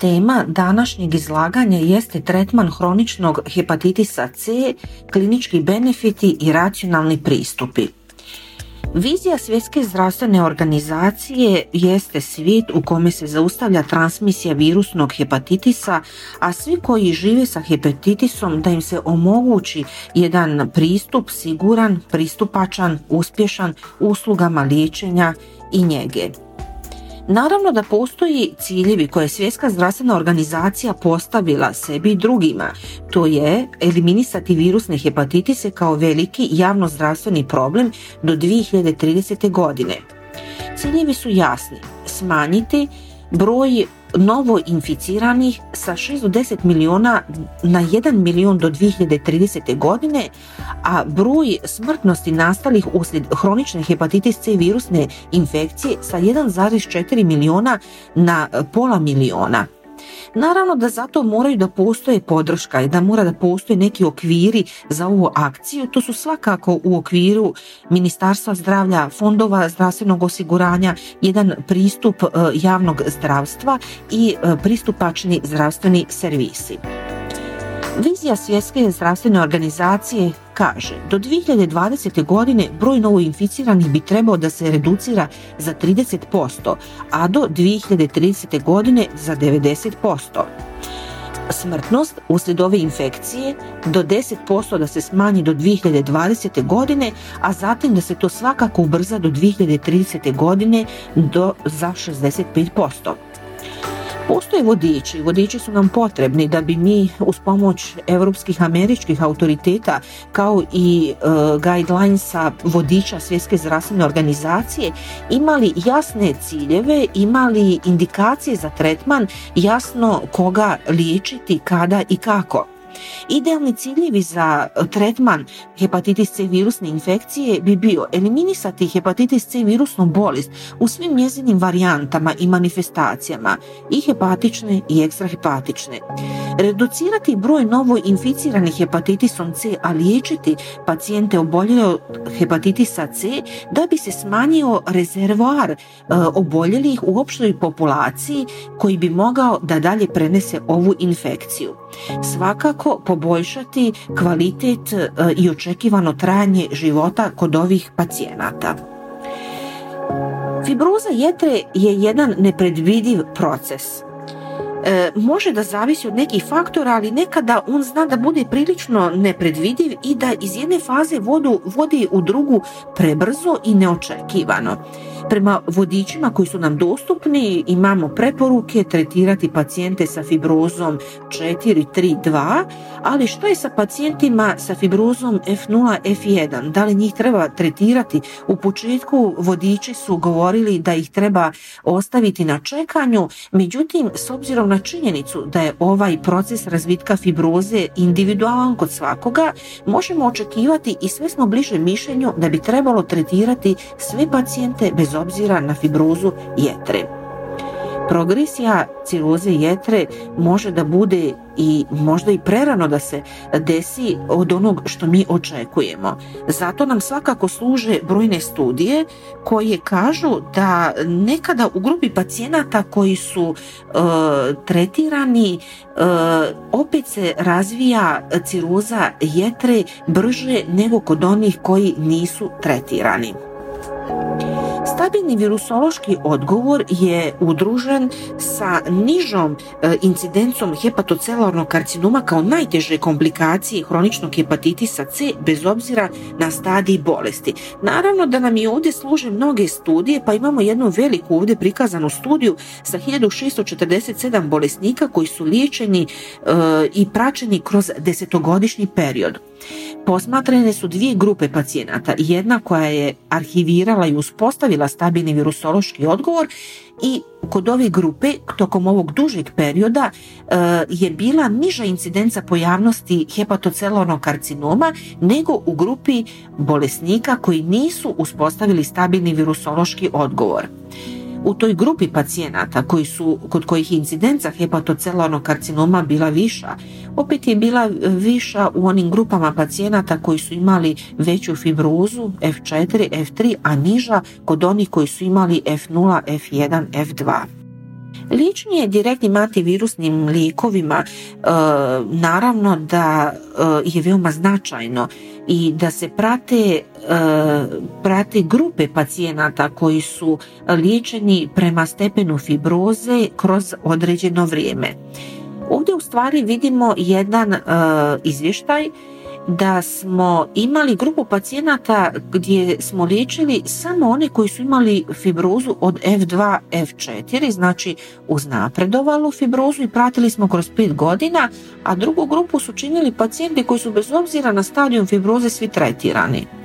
Tema današnjeg izlaganja jeste tretman hroničnog hepatitisa C, klinički benefiti i racionalni pristupi. Vizija Svjetske zdravstvene organizacije jeste svijet u kome se zaustavlja transmisija virusnog hepatitisa, a svi koji žive sa hepatitisom da im se omogući jedan pristup siguran, pristupačan, uspješan uslugama liječenja i njege. Naravno da postoji ciljevi koje je Svjetska zdravstvena organizacija postavila sebi i drugima. To je eliminisati virusne hepatitise kao veliki javnozdravstveni problem do 2030. godine. Ciljevi su jasni. Smanjiti broj novo inficiranih sa 6 do 10 miliona na 1 milion do 2030. godine, a broj smrtnosti nastalih uslijed hronične hepatitis C virusne infekcije sa 1,4 miliona na pola miliona. Naravno da zato moraju da postoje podrška i da mora da postoje neki okviri za ovu akciju. To su svakako u okviru Ministarstva zdravlja, fondova zdravstvenog osiguranja, jedan pristup e, javnog zdravstva i e, pristupačni zdravstveni servisi. Vizija Svjetske zdravstvene organizacije kaže do 2020. godine broj novoinficiranih bi trebao da se reducira za 30%, a do 2030. godine za 90%. Smrtnost uslijed ove infekcije do 10% da se smanji do 2020. godine, a zatim da se to svakako ubrza do 2030. godine do za 65%. Postoje vodiči, vodiči su nam potrebni da bi mi uz pomoć europskih američkih autoriteta kao i uh, guidelinesa vodiča svjetske zdravstvene organizacije imali jasne ciljeve, imali indikacije za tretman, jasno koga liječiti, kada i kako. Idealni ciljevi za tretman hepatitis C virusne infekcije bi bio eliminisati hepatitis C virusnu bolest u svim njezinim varijantama i manifestacijama, i hepatične i ekstrahepatične. Reducirati broj novo inficiranih hepatitisom C, a liječiti pacijente oboljele od hepatitisa C da bi se smanjio rezervoar e, oboljelih u opštoj populaciji koji bi mogao da dalje prenese ovu infekciju. Svakako poboljšati kvalitet e, i očekivano trajanje života kod ovih pacijenata. Fibroza jetre je jedan nepredvidiv proces e, može da zavisi od nekih faktora, ali nekada on zna da bude prilično nepredvidiv i da iz jedne faze vodu vodi u drugu prebrzo i neočekivano. Prema vodičima koji su nam dostupni imamo preporuke tretirati pacijente sa fibrozom 4-3-2, ali što je sa pacijentima sa fibrozom F0, F1? Da li njih treba tretirati? U početku vodiči su govorili da ih treba ostaviti na čekanju, međutim, s obzirom na činjenicu da je ovaj proces razvitka fibroze individualan kod svakoga, možemo očekivati i sve smo bliže mišljenju da bi trebalo tretirati sve pacijente bez obzira na fibrozu jetre. Progresija ciroze jetre može da bude i možda i prerano da se desi od onog što mi očekujemo. Zato nam svakako služe brojne studije koje kažu da nekada u grupi pacijenata koji su e, tretirani e, opet se razvija ciroza jetre brže nego kod onih koji nisu tretirani. Stabilni virusološki odgovor je udružen sa nižom e, incidencom hepatocelarnog karcinoma kao najteže komplikacije hroničnog hepatitisa C bez obzira na stadij bolesti. Naravno da nam i ovdje služe mnoge studije, pa imamo jednu veliku ovdje prikazanu studiju sa 1647 bolesnika koji su liječeni e, i praćeni kroz desetogodišnji period. Posmatrane su dvije grupe pacijenata, jedna koja je arhivirala i uspostavila stabilni virusološki odgovor i kod ove grupe tokom ovog dužeg perioda e, je bila niža incidenca pojavnosti hepatocelularnog karcinoma nego u grupi bolesnika koji nisu uspostavili stabilni virusološki odgovor u toj grupi pacijenata koji su, kod kojih je incidenca hepatocelularnog karcinoma bila viša, opet je bila viša u onim grupama pacijenata koji su imali veću fibrozu F4, F3, a niža kod onih koji su imali F0, F1, F2. Liječenje direktnim antivirusnim lijekovima e, naravno da e, je veoma značajno i da se prate, e, prate grupe pacijenata koji su liječeni prema stepenu fibroze kroz određeno vrijeme. Ovdje u stvari vidimo jedan izvještaj da smo imali grupu pacijenata gdje smo liječili samo one koji su imali fibrozu od F2, F4, znači uznapredovalu fibrozu i pratili smo kroz 5 godina, a drugu grupu su činili pacijenti koji su bez obzira na stadijum fibroze svi tretirani.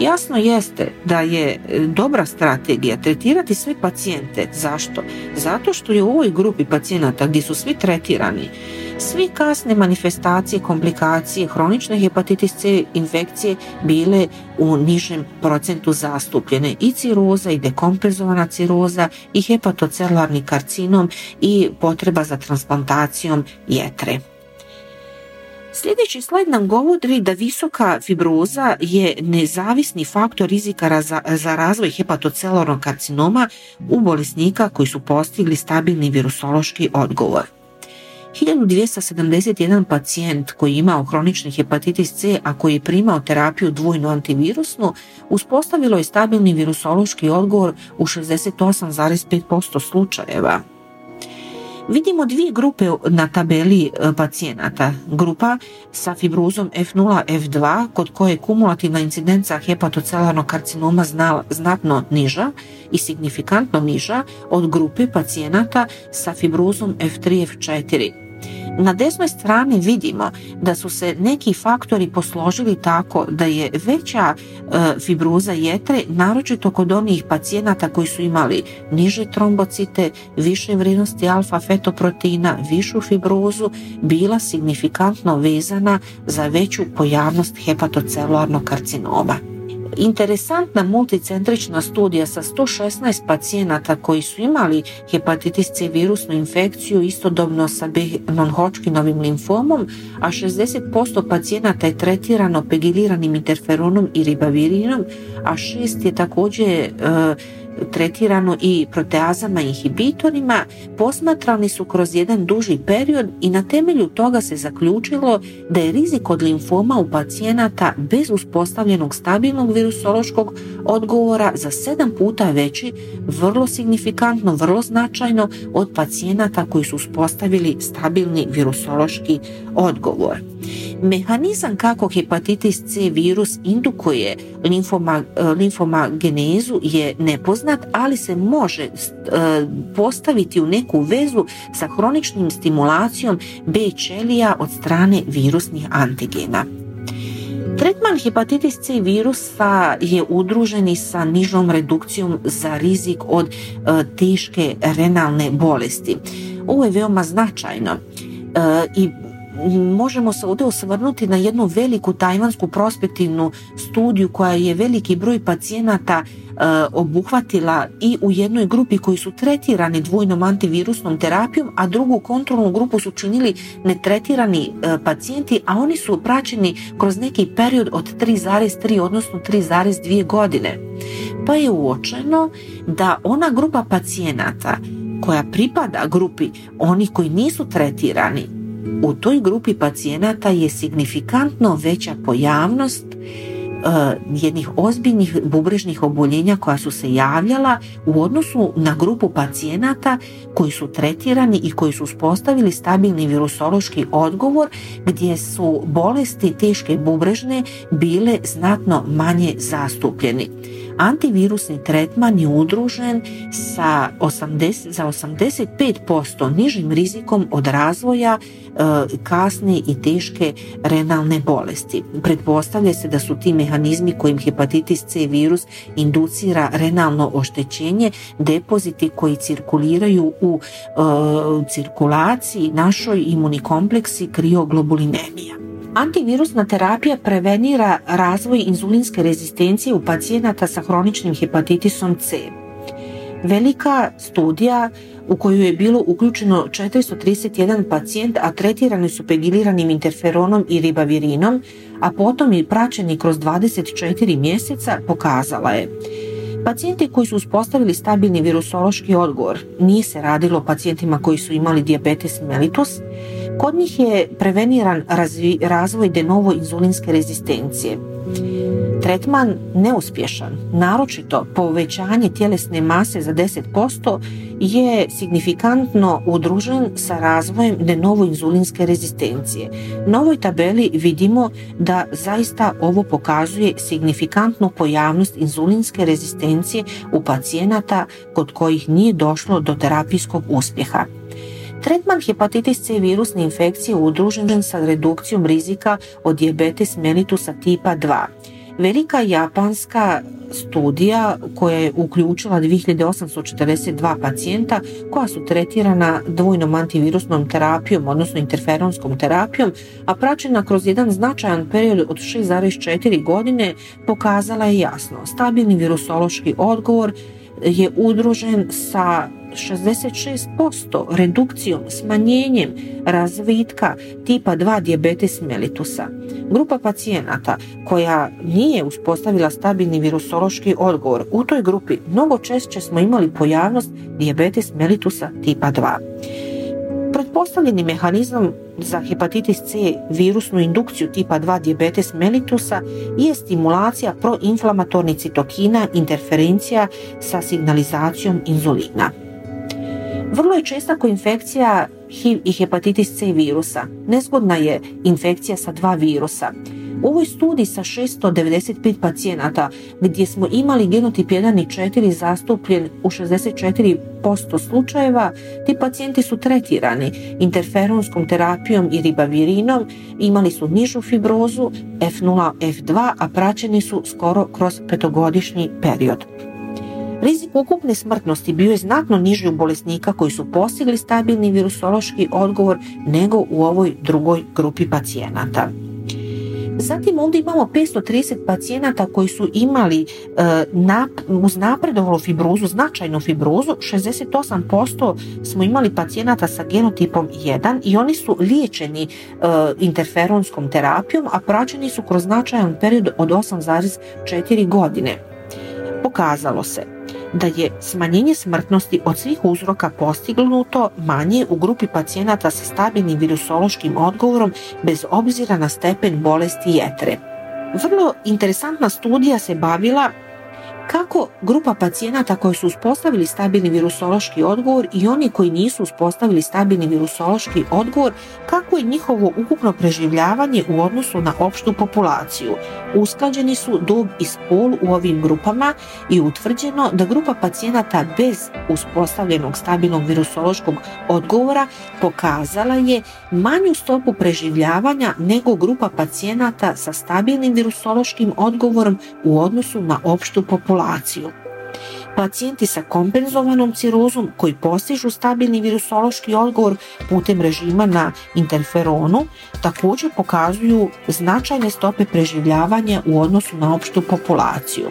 Jasno jeste da je e, dobra strategija tretirati sve pacijente. Zašto? Zato što je u ovoj grupi pacijenata gdje su svi tretirani svi kasne manifestacije, komplikacije, hronične hepatitis C infekcije bile u nižem procentu zastupljene i ciroza i dekompenzovana ciroza i hepatocelularni karcinom i potreba za transplantacijom jetre. Sljedeći slajd nam govori da visoka fibroza je nezavisni faktor rizika za razvoj hepatocelularnog karcinoma u bolesnika koji su postigli stabilni virusološki odgovor. 1271 pacijent koji je imao hronični hepatitis C, a koji je primao terapiju dvojnu antivirusnu, uspostavilo je stabilni virusološki odgovor u 68,5% slučajeva. Vidimo dvije grupe na tabeli e, pacijenata. Grupa sa fibrozom F0, F2, kod koje je kumulativna incidenca hepatocelarnog karcinoma znatno niža i signifikantno niža od grupe pacijenata sa fibrozom F3, F4. Na desnoj strani vidimo da su se neki faktori posložili tako da je veća e, fibroza jetre, naročito kod onih pacijenata koji su imali niže trombocite, više vrijednosti alfa fetoproteina, višu fibrozu, bila signifikantno vezana za veću pojavnost hepatocelularnog karcinoma. Interesantna multicentrična studija sa 116 pacijenata koji su imali hepatitis C virusnu infekciju istodobno sa non-Hodgkinovim limfomom, a 60% pacijenata je tretirano pegiliranim interferonom i ribavirinom, a šest je također e, tretirano i proteazama i inhibitorima, posmatrani su kroz jedan duži period i na temelju toga se zaključilo da je rizik od limfoma u pacijenata bez uspostavljenog stabilnog virusološkog odgovora za sedam puta veći, vrlo signifikantno, vrlo značajno od pacijenata koji su uspostavili stabilni virusološki odgovor. Mehanizam kako hepatitis C virus indukuje limfoma, genezu je nepoznat, ali se može e, postaviti u neku vezu sa hroničnim stimulacijom B ćelija od strane virusnih antigena. Tretman hepatitis C virusa je udruženi sa nižom redukcijom za rizik od e, teške renalne bolesti. Ovo je veoma značajno e, i možemo se ovdje osvrnuti na jednu veliku tajvansku prospektivnu studiju koja je veliki broj pacijenata e, obuhvatila i u jednoj grupi koji su tretirani dvojnom antivirusnom terapijom, a drugu kontrolnu grupu su činili netretirani e, pacijenti, a oni su praćeni kroz neki period od 3,3 odnosno 3,2 godine. Pa je uočeno da ona grupa pacijenata koja pripada grupi onih koji nisu tretirani u toj grupi pacijenata je signifikantno veća pojavnost uh, jednih ozbiljnih bubrežnih oboljenja koja su se javljala u odnosu na grupu pacijenata koji su tretirani i koji su uspostavili stabilni virusološki odgovor gdje su bolesti teške bubrežne bile znatno manje zastupljeni. Antivirusni tretman je udružen sa 80, za 85% nižim rizikom od razvoja e, kasne i teške renalne bolesti. Pretpostavlja se da su ti mehanizmi kojim hepatitis C virus inducira renalno oštećenje, depoziti koji cirkuliraju u e, cirkulaciji našoj imunikompleksi krioglobulinemija. Antivirusna terapija prevenira razvoj inzulinske rezistencije u pacijenata sa hroničnim hepatitisom C. Velika studija u koju je bilo uključeno 431 pacijent, a tretirani su pegiliranim interferonom i ribavirinom, a potom i praćeni kroz 24 mjeseca, pokazala je Pacijenti koji su uspostavili stabilni virusološki odgovor, nije se radilo pacijentima koji su imali diabetes mellitus, kod njih je preveniran razvoj de novo inzulinske rezistencije. Tretman neuspješan, naročito povećanje tjelesne mase za 10% je signifikantno udružen sa razvojem novo inzulinske rezistencije. Na ovoj tabeli vidimo da zaista ovo pokazuje signifikantnu pojavnost inzulinske rezistencije u pacijenata kod kojih nije došlo do terapijskog uspjeha. Tretman hepatitis C virusne infekcije udružen sa redukcijom rizika od diabetes mellitusa tipa 2. Velika japanska studija koja je uključila 2842 pacijenta koja su tretirana dvojnom antivirusnom terapijom, odnosno interferonskom terapijom, a praćena kroz jedan značajan period od 6,4 godine pokazala je jasno. Stabilni virusološki odgovor je udružen sa 66% redukcijom, smanjenjem razvitka tipa 2 diabetes mellitusa. Grupa pacijenata koja nije uspostavila stabilni virusološki odgovor, u toj grupi mnogo češće smo imali pojavnost diabetes mellitusa tipa 2. Pretpostavljeni mehanizam za hepatitis C virusnu indukciju tipa 2 diabetes mellitusa je stimulacija proinflamatornih citokina interferencija sa signalizacijom inzulina. Vrlo je česta koinfekcija HIV i hepatitis C virusa. Nezgodna je infekcija sa dva virusa. U ovoj studiji sa 695 pacijenata gdje smo imali genotip 1 i 4 zastupljen u 64% slučajeva, ti pacijenti su tretirani interferonskom terapijom i ribavirinom, imali su nižu fibrozu F0, F2, a praćeni su skoro kroz petogodišnji period. Rizik ukupne smrtnosti bio je znatno niži u bolesnika koji su postigli stabilni virusološki odgovor nego u ovoj drugoj grupi pacijenata. Zatim ovdje imamo 530 pacijenata koji su imali e, uz napredovalu fibrozu, značajnu fibrozu, 68% smo imali pacijenata sa genotipom 1 i oni su liječeni e, interferonskom terapijom, a praćeni su kroz značajan period od 8,4 godine. Pokazalo se da je smanjenje smrtnosti od svih uzroka postignuto manje u grupi pacijenata sa stabilnim virusološkim odgovorom bez obzira na stepen bolesti jetre. Vrlo interesantna studija se bavila kako grupa pacijenata koji su uspostavili stabilni virusološki odgovor i oni koji nisu uspostavili stabilni virusološki odgovor, kako je njihovo ukupno preživljavanje u odnosu na opštu populaciju. Usklađeni su dob i spol u ovim grupama i utvrđeno da grupa pacijenata bez uspostavljenog stabilnog virusološkog odgovora pokazala je manju stopu preživljavanja nego grupa pacijenata sa stabilnim virusološkim odgovorom u odnosu na opštu populaciju populaciju. Pacijenti sa kompenzovanom cirozom koji postižu stabilni virusološki odgovor putem režima na interferonu također pokazuju značajne stope preživljavanja u odnosu na opštu populaciju.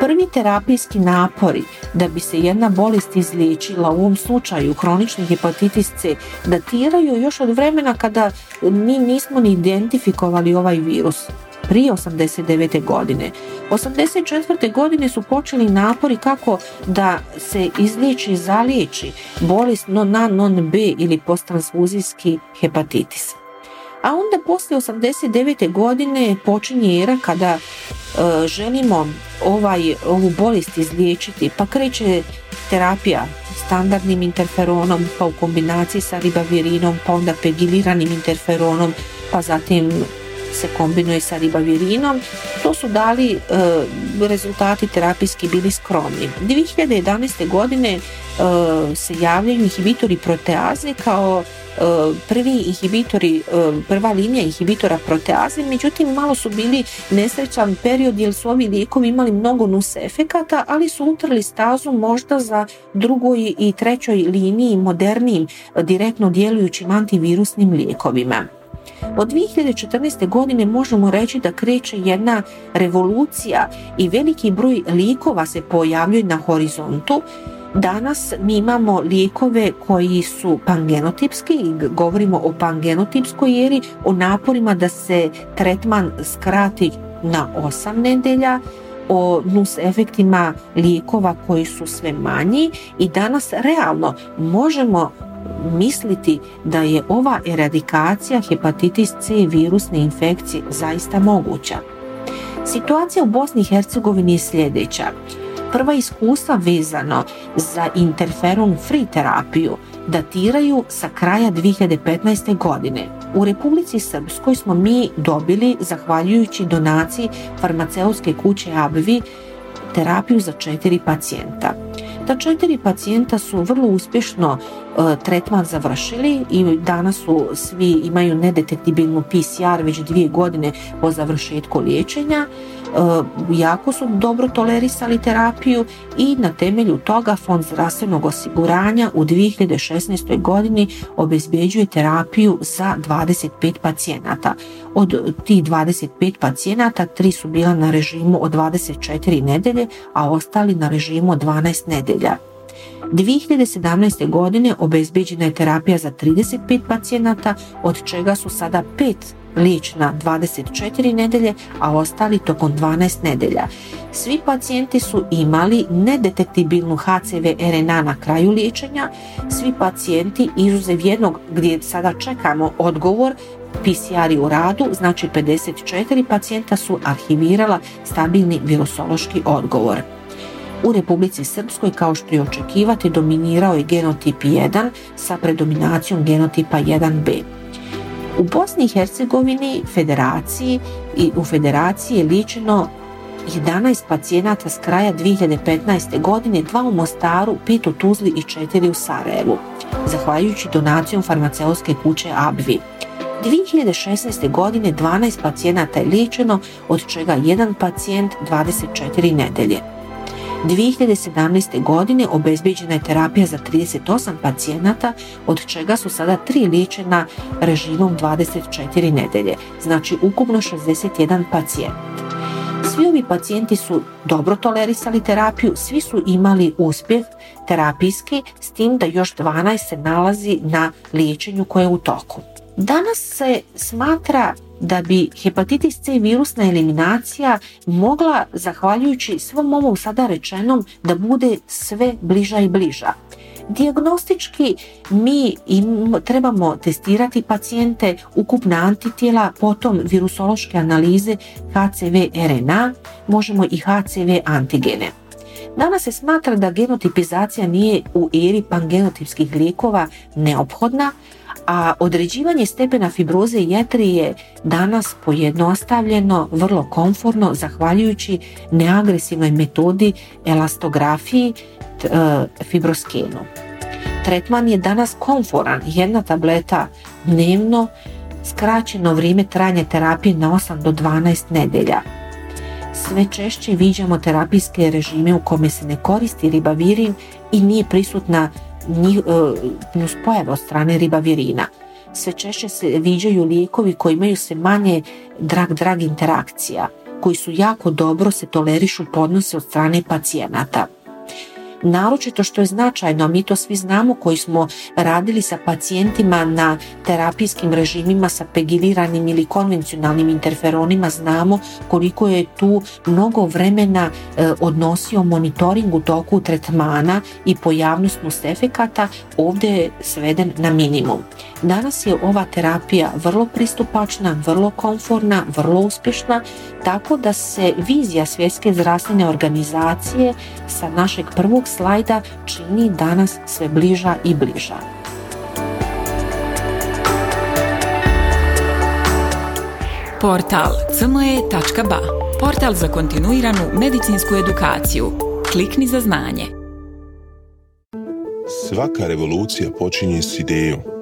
Prvi terapijski napori da bi se jedna bolest izliječila, u ovom slučaju hronični hepatitis C, datiraju još od vremena kada mi nismo ni identifikovali ovaj virus prije 89. godine. 84. godine su počeli napori kako da se izliječi i zaliječi bolest non-A, non-B ili posttransfuzijski hepatitis. A onda poslije 89. godine počinje era kada e, želimo ovaj, ovu bolest izliječiti, pa kreće terapija standardnim interferonom, pa u kombinaciji sa ribavirinom, pa onda pegiliranim interferonom, pa zatim se kombinuje sa ribavirinom, to su dali e, rezultati terapijski bili skromni. 2011. godine e, se javljaju inhibitori proteaze kao prvi inhibitori, prva linija inhibitora proteaze, međutim malo su bili nesrećan period jer su ovi lijekovi imali mnogo nus efekata, ali su utrli stazu možda za drugoj i trećoj liniji modernijim direktno djelujućim antivirusnim lijekovima. Od 2014. godine možemo reći da kreće jedna revolucija i veliki broj lijekova se pojavljuje na horizontu. Danas mi imamo lijekove koji su pangenotipski, govorimo o pangenotipskoj jeri, o naporima da se tretman skrati na 8 nedelja, o nus efektima lijekova koji su sve manji i danas realno možemo misliti da je ova eradikacija hepatitis C virusne infekcije zaista moguća. Situacija u Bosni i Hercegovini je sljedeća. Prva iskustva vezano za interferon free terapiju datiraju sa kraja 2015. godine. U Republici Srpskoj smo mi dobili, zahvaljujući donaciji farmaceutske kuće ABVI, terapiju za četiri pacijenta. Ta četiri pacijenta su vrlo uspješno e, tretman završili i danas su svi imaju nedetektibilnu PCR već dvije godine po završetku liječenja. E, jako su dobro tolerisali terapiju i na temelju toga Fond zdravstvenog osiguranja u 2016. godini obezbjeđuje terapiju za 25 pacijenata. Od tih 25 pacijenata tri su bila na režimu od 24 nedelje, a ostali na režimu od 12 nedelja. 2017. godine obezbeđena je terapija za 35 pacijenata, od čega su sada 5 liječna 24 nedelje, a ostali tokom 12 nedelja. Svi pacijenti su imali nedetektibilnu HCV RNA na kraju liječenja. Svi pacijenti, izuzev jednog gdje sada čekamo odgovor, PCR u radu, znači 54 pacijenta su arhivirala stabilni virusološki odgovor. U Republici Srpskoj, kao što je očekivati, dominirao je genotip 1 sa predominacijom genotipa 1b. U Bosni i Hercegovini federaciji i u federaciji je ličeno 11 pacijenata s kraja 2015. godine, dva u Mostaru, pet u Tuzli i četiri u Sarajevu, zahvaljujući donacijom farmaceutske kuće ABVI. 2016. godine 12 pacijenata je liječeno, od čega jedan pacijent 24 nedelje. 2017. godine obezbeđena je terapija za 38 pacijenata, od čega su sada tri liječena režimom 24 nedelje, znači ukupno 61 pacijent. Svi ovi pacijenti su dobro tolerisali terapiju, svi su imali uspjeh terapijski, s tim da još 12 se nalazi na liječenju koje je u toku. Danas se smatra da bi hepatitis C virusna eliminacija mogla, zahvaljujući svom ovom sada rečenom, da bude sve bliža i bliža. Dijagnostički mi im trebamo testirati pacijente, ukupna antitijela, potom virusološke analize HCV RNA, možemo i HCV antigene. Danas se smatra da genotipizacija nije u eri pangenotipskih lijekova neophodna, a određivanje stepena fibroze jetre je danas pojednostavljeno, vrlo komforno, zahvaljujući neagresivnoj metodi elastografiji e, fibroskenu. Tretman je danas komforan, jedna tableta dnevno, skraćeno vrijeme trajanja terapije na 8 do 12 nedelja. Sve češće viđamo terapijske režime u kome se ne koristi ribavirin i nije prisutna nuspojave od strane ribavirina. Sve češće se viđaju lijekovi koji imaju se manje drag-drag interakcija, koji su jako dobro se tolerišu podnose od strane pacijenata naročito što je značajno, mi to svi znamo koji smo radili sa pacijentima na terapijskim režimima sa pegiliranim ili konvencionalnim interferonima, znamo koliko je tu mnogo vremena e, odnosio monitoring u toku tretmana i pojavnost efekata, ovdje je sveden na minimum. Danas je ova terapija vrlo pristupačna, vrlo komforna, vrlo uspješna, tako da se vizija Svjetske zdravstvene organizacije sa našeg prvog slajda čini danas sve bliža i bliža. Portal cme.ba Portal za kontinuiranu medicinsku edukaciju. Klikni za znanje. Svaka revolucija počinje s idejom